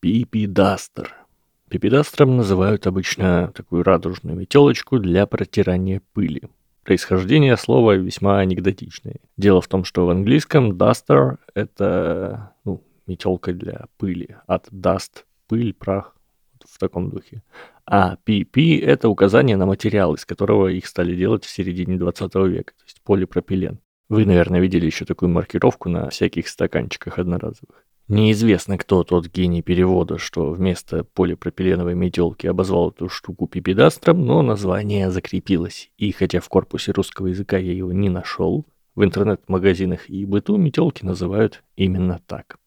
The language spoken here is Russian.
Пипидастер. Пипидастером называют обычно такую радужную метелочку для протирания пыли. Происхождение слова весьма анекдотичное. Дело в том, что в английском duster — это ну, метелка для пыли. От dust — пыль, прах, в таком духе. А PP — это указание на материал, из которого их стали делать в середине 20 века, то есть полипропилен. Вы, наверное, видели еще такую маркировку на всяких стаканчиках одноразовых. Неизвестно, кто тот гений перевода, что вместо полипропиленовой метелки обозвал эту штуку пипедастром, но название закрепилось. И хотя в корпусе русского языка я его не нашел, в интернет-магазинах и быту метелки называют именно так.